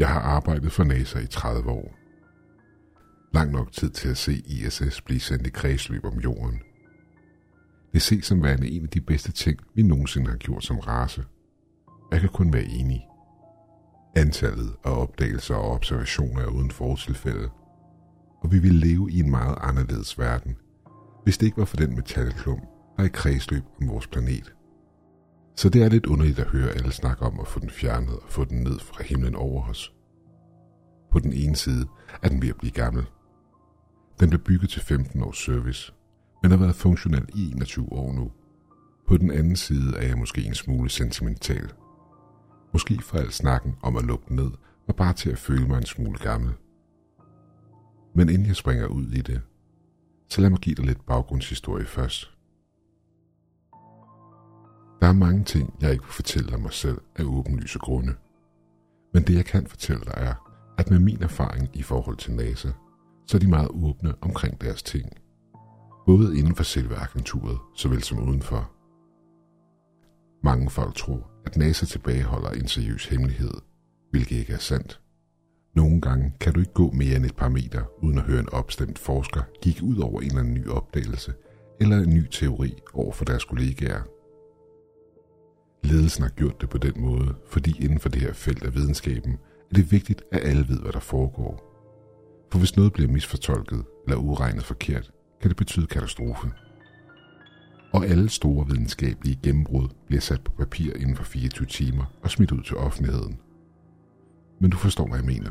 Jeg har arbejdet for NASA i 30 år. Lang nok tid til at se ISS blive sendt i kredsløb om jorden. Det ses som værende en af de bedste ting, vi nogensinde har gjort som race. Jeg kan kun være enig. Antallet af opdagelser og observationer er uden fortilfælde, og vi vil leve i en meget anderledes verden, hvis det ikke var for den metalklump, der er i kredsløb om vores planet. Så det er lidt underligt at høre alle snakke om at få den fjernet og få den ned fra himlen over os. På den ene side er den ved at blive gammel. Den blev bygget til 15 års service, men har været funktionel i 21 år nu. På den anden side er jeg måske en smule sentimental. Måske for al snakken om at lukke ned var bare til at føle mig en smule gammel. Men inden jeg springer ud i det, så lad mig give dig lidt baggrundshistorie først. Der er mange ting, jeg ikke vil fortælle om mig selv af åbenlyse grunde. Men det jeg kan fortælle dig er, at med min erfaring i forhold til NASA, så er de meget åbne omkring deres ting. Både inden for selve agenturet, såvel som udenfor. Mange folk tror, at NASA tilbageholder en seriøs hemmelighed, hvilket ikke er sandt. Nogle gange kan du ikke gå mere end et par meter, uden at høre en opstemt forsker gik ud over en eller anden ny opdagelse eller en ny teori over for deres kollegaer. Ledelsen har gjort det på den måde, fordi inden for det her felt af videnskaben er det vigtigt, at alle ved, hvad der foregår. For hvis noget bliver misfortolket eller uregnet forkert, kan det betyde katastrofe. Og alle store videnskabelige gennembrud bliver sat på papir inden for 24 timer og smidt ud til offentligheden. Men du forstår, hvad jeg mener.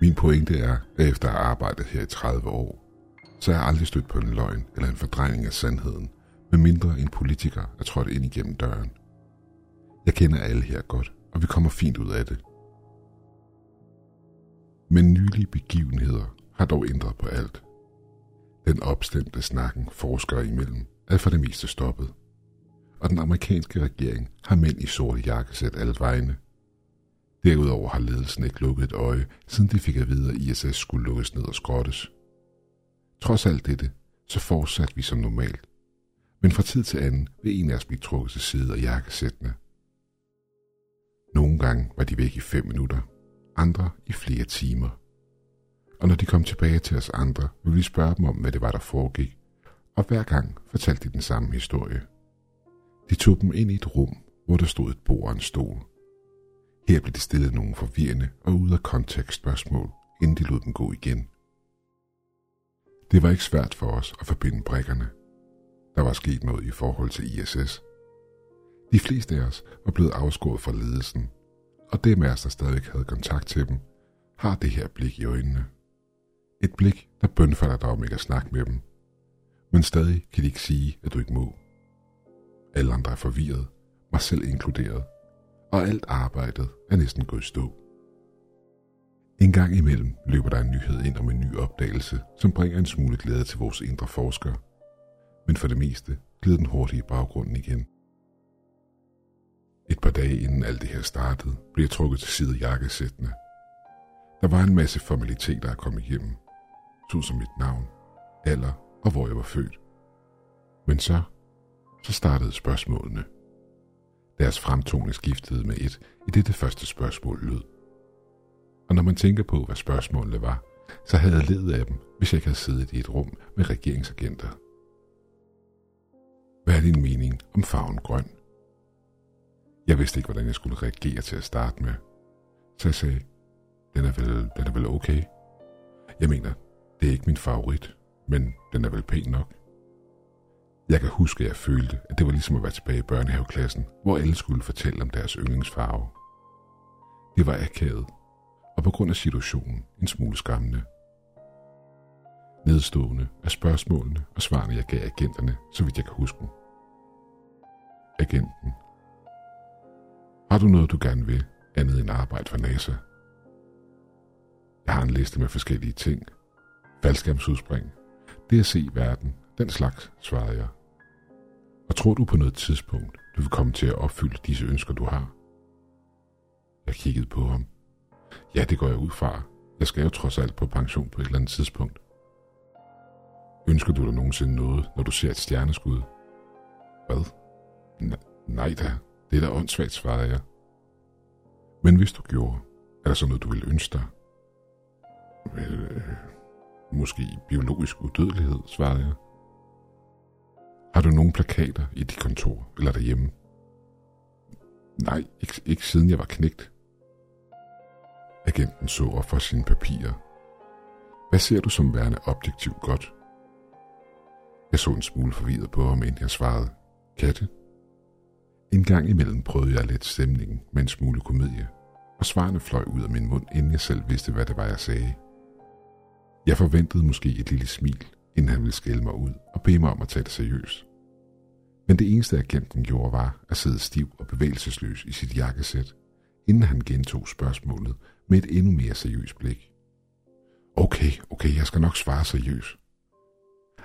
Min pointe er, at efter at have arbejdet her i 30 år, så er jeg aldrig stødt på en løgn eller en fordrejning af sandheden, med mindre en politiker er trådt ind igennem døren. Jeg kender alle her godt, og vi kommer fint ud af det. Men nylige begivenheder har dog ændret på alt. Den opstemte snakken forskere imellem er for det meste stoppet. Og den amerikanske regering har mænd i sorte jakkesæt alle vegne. Derudover har ledelsen ikke lukket et øje, siden de fik at vide, at ISS skulle lukkes ned og skrottes. Trods alt dette, så fortsatte vi som normalt. Men fra tid til anden vil en af os blive trukket til side af jakkesættene. Nogle gange var de væk i fem minutter, andre i flere timer. Og når de kom tilbage til os andre, ville vi spørge dem om, hvad det var, der foregik, og hver gang fortalte de den samme historie. De tog dem ind i et rum, hvor der stod et bord og en stol. Her blev de stillet nogle forvirrende og ude af kontekst spørgsmål, inden de lod dem gå igen. Det var ikke svært for os at forbinde brækkerne. Der var sket noget i forhold til ISS. De fleste af os var blevet afskåret fra ledelsen, og dem af os, der stadig havde kontakt til dem, har det her blik i øjnene. Et blik, der bønfalder dig om ikke at snakke med dem. Men stadig kan de ikke sige, at du ikke må. Alle andre er forvirret, mig selv inkluderet, og alt arbejdet er næsten gået i stå. En gang imellem løber der en nyhed ind om en ny opdagelse, som bringer en smule glæde til vores indre forskere. Men for det meste glider den hurtigt i baggrunden igen. Et par dage inden alt det her startede, blev jeg trukket til side jakkesættene. Der var en masse formaliteter at komme igennem, såsom mit navn, alder og hvor jeg var født. Men så, så startede spørgsmålene. Deres fremtoning skiftede med et, i det det første spørgsmål lød. Og når man tænker på, hvad spørgsmålene var, så havde jeg ledet af dem, hvis jeg ikke havde siddet i et rum med regeringsagenter. Hvad er din mening om farven grøn? Jeg vidste ikke, hvordan jeg skulle reagere til at starte med. Så jeg sagde, den er vel, den er vel okay. Jeg mener, det er ikke min favorit, men den er vel pæn nok. Jeg kan huske, at jeg følte, at det var ligesom at være tilbage i børnehaveklassen, hvor alle skulle fortælle om deres yndlingsfarve. Det var akavet, og på grund af situationen en smule skræmmende. Nedstående af spørgsmålene og svarene, jeg gav agenterne, så vidt jeg kan huske. Agenten. Har du noget, du gerne vil, andet end arbejde for NASA? Jeg har en liste med forskellige ting. Faldskærmsudspring. Det at se verden. Den slags, svarede jeg. Og tror du på noget tidspunkt, du vil komme til at opfylde disse ønsker, du har? Jeg kiggede på ham. Ja, det går jeg ud fra. Jeg skal jo trods alt på pension på et eller andet tidspunkt. Ønsker du dig nogensinde noget, når du ser et stjerneskud? Hvad? N- nej da, det er da åndssvagt, svarede jeg. Men hvis du gjorde, Er der så noget, du ville ønske dig? Øh, måske biologisk udødelighed, svarede jeg. Har du nogle plakater i dit kontor eller derhjemme? Nej, ikke, ikke siden jeg var knægt. Agenten så op for sine papirer. Hvad ser du som værende objektivt godt? Jeg så en smule forvirret på ham, inden jeg svarede. Katte? En gang imellem prøvede jeg lidt stemningen med en smule komedie, og svarene fløj ud af min mund, inden jeg selv vidste, hvad det var, jeg sagde. Jeg forventede måske et lille smil, inden han ville skælde mig ud og bede mig om at tage det seriøst. Men det eneste agenten gjorde var at sidde stiv og bevægelsesløs i sit jakkesæt, inden han gentog spørgsmålet med et endnu mere seriøst blik. Okay, okay, jeg skal nok svare seriøst.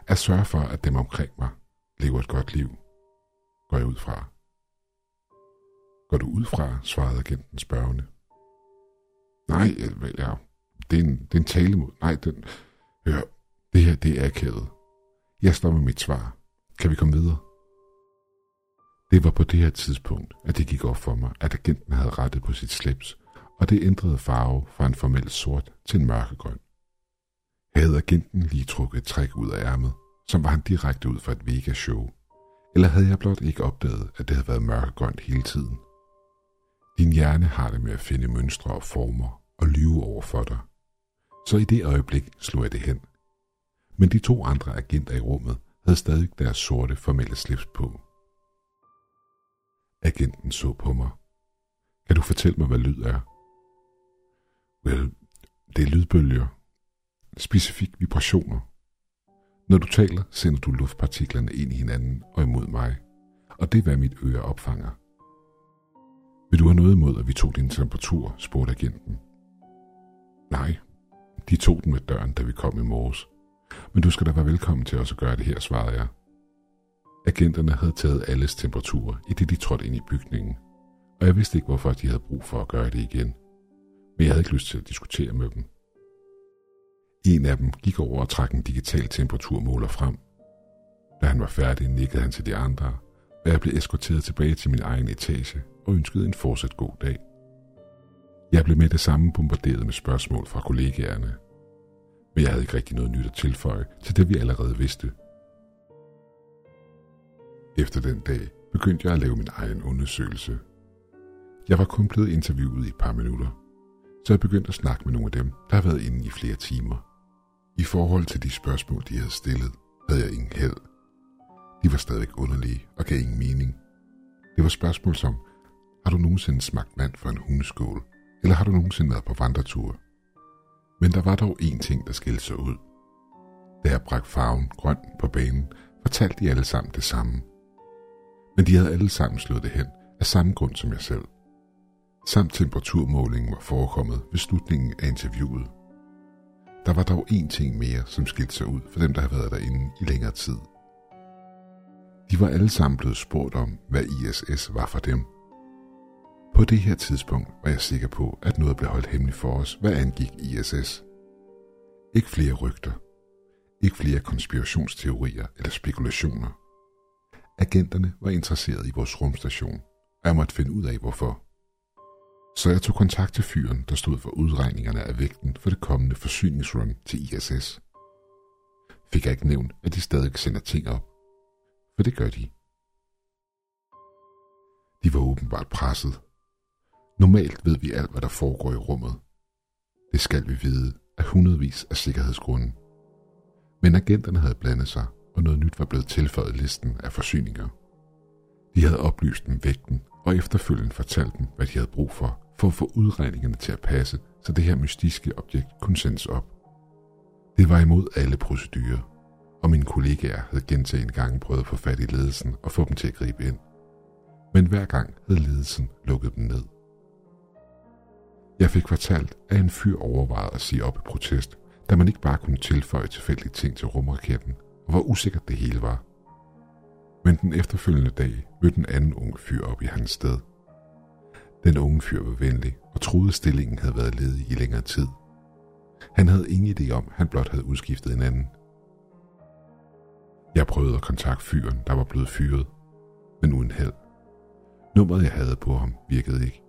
At sørge for, at dem omkring mig lever et godt liv, går jeg ud fra. Går du ud fra, svarede agenten spørgende. Nej, ja, det er en, det er en tale mod. Nej, den, hør, det her, det er akavet. Jeg står med mit svar. Kan vi komme videre? Det var på det her tidspunkt, at det gik op for mig, at agenten havde rettet på sit slips, og det ændrede farve fra en formel sort til en mørkegrøn. Havde agenten lige trukket et træk ud af ærmet, som var han direkte ud fra et Vega-show, eller havde jeg blot ikke opdaget, at det havde været mørkegrønt hele tiden? Din hjerne har det med at finde mønstre og former og lyve over for dig. Så i det øjeblik slog jeg det hen. Men de to andre agenter i rummet havde stadig deres sorte formelle slips på. Agenten så på mig. Kan du fortælle mig, hvad lyd er? Vel, det er lydbølger. Specifik vibrationer. Når du taler, sender du luftpartiklerne ind i hinanden og imod mig. Og det er, hvad mit øre opfanger. Vil du have noget imod, at vi tog din temperatur, spurgte agenten. Nej, de tog den med døren, da vi kom i morges. Men du skal da være velkommen til også at gøre det her, svarede jeg. Agenterne havde taget alles temperatur, i det de trådte ind i bygningen, og jeg vidste ikke, hvorfor de havde brug for at gøre det igen. Men jeg havde ikke lyst til at diskutere med dem. En af dem gik over og trak en digital temperaturmåler frem. Da han var færdig, nikkede han til de andre, og jeg blev eskorteret tilbage til min egen etage og ønskede en fortsat god dag. Jeg blev med det samme bombarderet med spørgsmål fra kollegaerne, men jeg havde ikke rigtig noget nyt at tilføje til det, vi allerede vidste. Efter den dag begyndte jeg at lave min egen undersøgelse. Jeg var kun blevet interviewet i et par minutter, så jeg begyndte at snakke med nogle af dem, der har været inde i flere timer. I forhold til de spørgsmål, de havde stillet, havde jeg ingen held. De var stadig underlige og gav ingen mening. Det var spørgsmål som, har du nogensinde smagt vand fra en hundeskål? Eller har du nogensinde været på vandretur? Men der var dog én ting, der skilte sig ud. Da jeg bragte farven grøn på banen, fortalte de alle sammen det samme. Men de havde alle sammen slået det hen af samme grund som jeg selv. Samt temperaturmålingen var forekommet ved slutningen af interviewet. Der var dog én ting mere, som skilte sig ud for dem, der havde været derinde i længere tid. De var alle sammen blevet spurgt om, hvad ISS var for dem. På det her tidspunkt var jeg sikker på, at noget blev holdt hemmeligt for os, hvad angik ISS. Ikke flere rygter. Ikke flere konspirationsteorier eller spekulationer. Agenterne var interesseret i vores rumstation, og jeg måtte finde ud af, hvorfor. Så jeg tog kontakt til fyren, der stod for udregningerne af vægten for det kommende forsyningsrun til ISS. Fik jeg ikke nævnt, at de stadig sender ting op. For det gør de. De var åbenbart presset. Normalt ved vi alt, hvad der foregår i rummet. Det skal vi vide af hundredvis af sikkerhedsgrunde. Men agenterne havde blandet sig, og noget nyt var blevet tilføjet listen af forsyninger. De havde oplyst dem vægten, og efterfølgende fortalt dem, hvad de havde brug for, for at få udregningerne til at passe, så det her mystiske objekt kunne sendes op. Det var imod alle procedurer, og mine kollegaer havde gentaget gange prøvet at få fat i ledelsen og få dem til at gribe ind. Men hver gang havde ledelsen lukket dem ned. Jeg fik fortalt, at en fyr overvejede at sige op i protest, da man ikke bare kunne tilføje tilfældige ting til rumraketten, og hvor usikkert det hele var. Men den efterfølgende dag mødte en anden ung fyr op i hans sted. Den unge fyr var venlig og troede, at stillingen havde været ledig i længere tid. Han havde ingen idé om, at han blot havde udskiftet en anden. Jeg prøvede at kontakte fyren, der var blevet fyret, men uden held. Nummeret, jeg havde på ham, virkede ikke,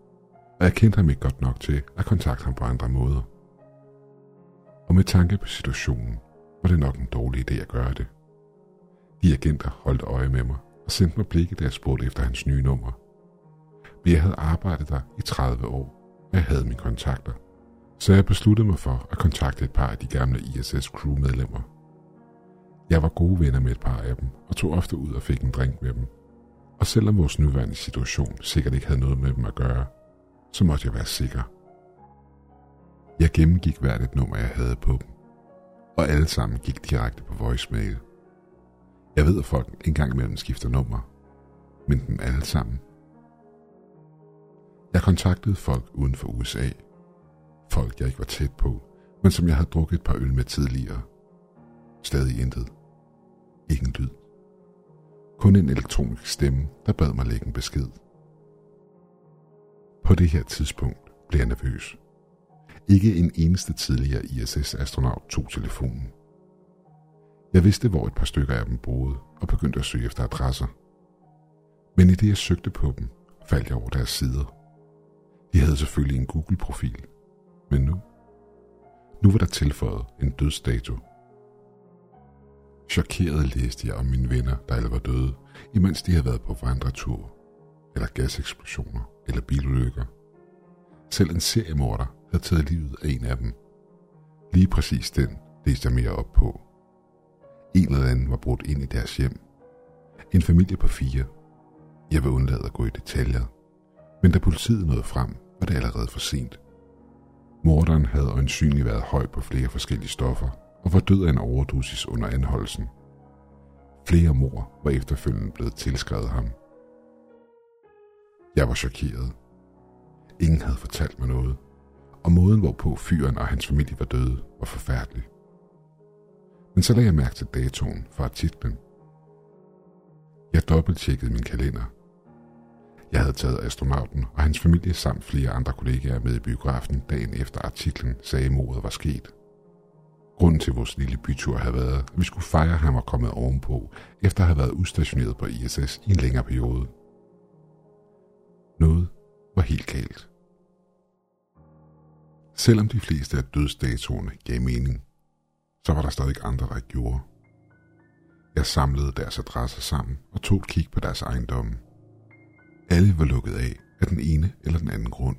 og jeg kendte ham ikke godt nok til at kontakte ham på andre måder. Og med tanke på situationen, var det nok en dårlig idé at gøre det. De agenter holdt øje med mig og sendte mig blikket, da jeg spurgte efter hans nye nummer. Men jeg havde arbejdet der i 30 år, og jeg havde mine kontakter. Så jeg besluttede mig for at kontakte et par af de gamle ISS crewmedlemmer. Jeg var gode venner med et par af dem, og tog ofte ud og fik en drink med dem. Og selvom vores nuværende situation sikkert ikke havde noget med dem at gøre, så måtte jeg være sikker. Jeg gennemgik hvert et nummer, jeg havde på dem, og alle sammen gik direkte på voicemail. Jeg ved, at folk engang imellem skifter nummer, men dem alle sammen. Jeg kontaktede folk uden for USA. Folk, jeg ikke var tæt på, men som jeg havde drukket et par øl med tidligere. Stadig intet. Ingen lyd. Kun en elektronisk stemme, der bad mig lægge en besked. På det her tidspunkt blev jeg nervøs. Ikke en eneste tidligere ISS-astronaut tog telefonen. Jeg vidste, hvor et par stykker af dem boede, og begyndte at søge efter adresser. Men i det, jeg søgte på dem, faldt jeg over deres sider. De havde selvfølgelig en Google-profil, men nu? Nu var der tilføjet en dødsdato. Chokeret læste jeg om mine venner, der alle var døde, imens de havde været på vandretur, eller gaseksplosioner, eller bilulykker. Selv en seriemorder havde taget livet af en af dem. Lige præcis den læste jeg mere op på. En eller anden var brudt ind i deres hjem. En familie på fire. Jeg vil undlade at gå i detaljer. Men da politiet nåede frem, var det allerede for sent. Morderen havde øjensynligt været høj på flere forskellige stoffer og var død af en overdosis under anholdelsen. Flere mor var efterfølgende blevet tilskrevet ham. Jeg var chokeret. Ingen havde fortalt mig noget, og måden hvorpå fyren og hans familie var døde var forfærdelig. Men så lagde jeg mærke til datoen for artiklen. Jeg dobbelttjekkede min kalender. Jeg havde taget astronauten og hans familie samt flere andre kollegaer med i biografen dagen efter artiklen sagde, at mordet var sket. Grunden til vores lille bytur havde været, at vi skulle fejre, at han var kommet ovenpå, efter at have været udstationeret på ISS i en længere periode. Noget var helt galt. Selvom de fleste af dødsdatoerne gav mening, så var der stadig andre, der ikke gjorde. Jeg samlede deres adresser sammen og tog et kig på deres ejendomme. Alle var lukket af af den ene eller den anden grund.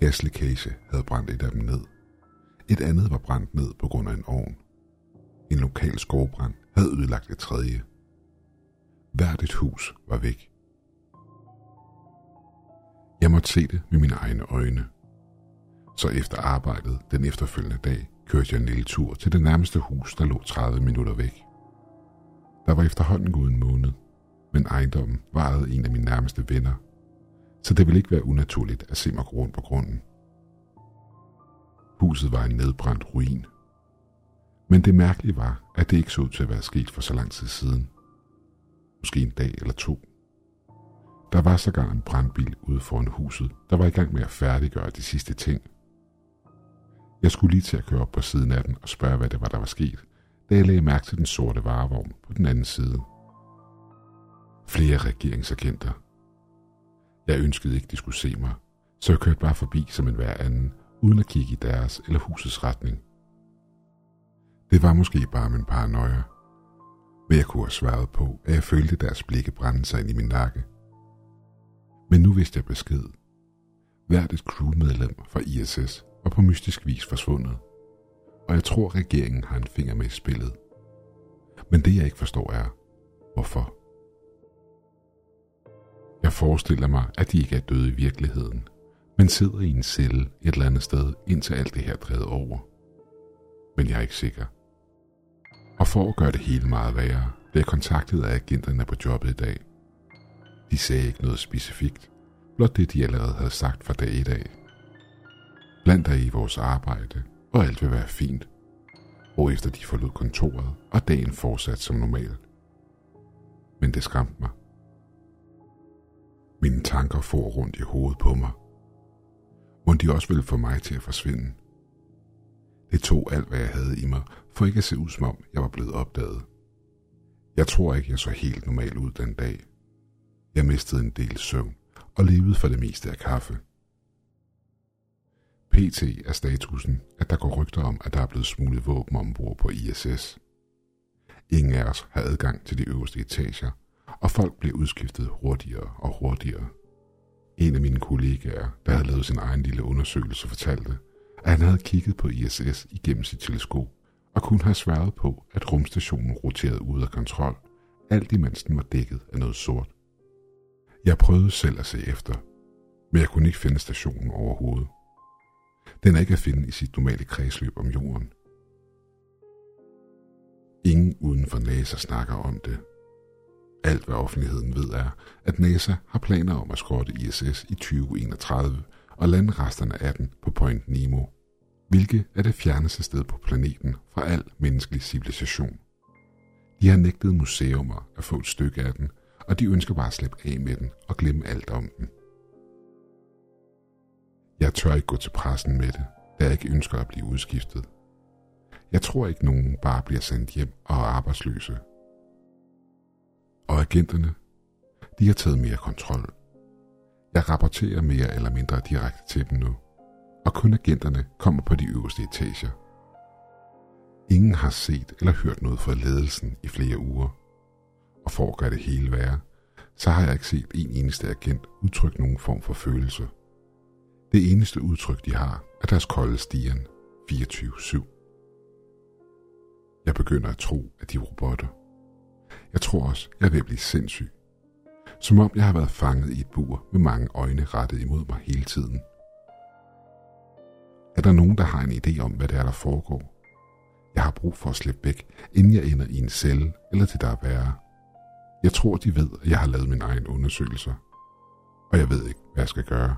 Gaslækage havde brændt et af dem ned. Et andet var brændt ned på grund af en ovn. En lokal skovbrand havde ødelagt et tredje. Hvert et hus var væk. Jeg måtte se det med mine egne øjne. Så efter arbejdet den efterfølgende dag kørte jeg en lille tur til det nærmeste hus, der lå 30 minutter væk. Der var efterhånden gået en måned, men ejendommen varede en af mine nærmeste venner, så det ville ikke være unaturligt at se mig gå rundt på grunden. Huset var en nedbrændt ruin. Men det mærkelige var, at det ikke så ud til at være sket for så lang tid siden. Måske en dag eller to. Der var sågar en brandbil ude foran huset, der var i gang med at færdiggøre de sidste ting. Jeg skulle lige til at køre op på siden af den og spørge, hvad det var, der var sket, da jeg lagde mærke til den sorte varevogn på den anden side. Flere regeringsagenter. Jeg ønskede ikke, de skulle se mig, så jeg kørte bare forbi som en hver anden, uden at kigge i deres eller husets retning. Det var måske bare min paranoia, men jeg kunne have svaret på, at jeg følte deres blikke brænde sig ind i min nakke. Men nu vidste jeg besked. Hvert et crewmedlem fra ISS var på mystisk vis forsvundet, og jeg tror, regeringen har en finger med i spillet. Men det jeg ikke forstår er, hvorfor. Jeg forestiller mig, at de ikke er døde i virkeligheden, men sidder i en celle et eller andet sted, indtil alt det her drevet over. Men jeg er ikke sikker. Og for at gøre det hele meget værre, blev jeg kontaktet af agenterne på jobbet i dag. De sagde ikke noget specifikt, blot det de allerede havde sagt fra dag i dag. Bland dig i vores arbejde, og alt vil være fint. Og efter de forlod kontoret, og dagen fortsat som normalt. Men det skræmte mig. Mine tanker for rundt i hovedet på mig. Må de også ville få mig til at forsvinde. Det tog alt, hvad jeg havde i mig, for ikke at se ud som om, jeg var blevet opdaget. Jeg tror ikke, jeg så helt normal ud den dag. Jeg mistede en del søvn og levede for det meste af kaffe. PT er statusen, at der går rygter om, at der er blevet smuglet våben ombord på ISS. Ingen af os har adgang til de øverste etager, og folk bliver udskiftet hurtigere og hurtigere. En af mine kollegaer, der havde lavet sin egen lille undersøgelse, fortalte, at han havde kigget på ISS igennem sit teleskop og kunne have sværet på, at rumstationen roterede ud af kontrol, alt imens den var dækket af noget sort. Jeg prøvede selv at se efter, men jeg kunne ikke finde stationen overhovedet. Den er ikke at finde i sit normale kredsløb om jorden. Ingen uden for NASA snakker om det. Alt hvad offentligheden ved er, at NASA har planer om at skrotte ISS i 2031 og lande resterne af den på Point Nemo, hvilket er det fjerneste sted på planeten fra al menneskelig civilisation. De har nægtet museumer at få et stykke af den, og de ønsker bare at slippe af med den og glemme alt om den. Jeg tør ikke gå til pressen med det, da jeg ikke ønsker at blive udskiftet. Jeg tror ikke, nogen bare bliver sendt hjem og er arbejdsløse. Og agenterne, de har taget mere kontrol. Jeg rapporterer mere eller mindre direkte til dem nu, og kun agenterne kommer på de øverste etager. Ingen har set eller hørt noget fra ledelsen i flere uger. Og for at gøre det hele værre, så har jeg ikke set en eneste agent udtrykke nogen form for følelse. Det eneste udtryk, de har, er deres kolde stigen 24-7. Jeg begynder at tro, at de er robotter. Jeg tror også, jeg er ved at blive sindssyg. Som om jeg har været fanget i et bur med mange øjne rettet imod mig hele tiden. Er der nogen, der har en idé om, hvad det er, der foregår? Jeg har brug for at slippe væk, inden jeg ender i en celle eller til der er værre. Jeg tror, de ved, at jeg har lavet min egen undersøgelser. Og jeg ved ikke, hvad jeg skal gøre.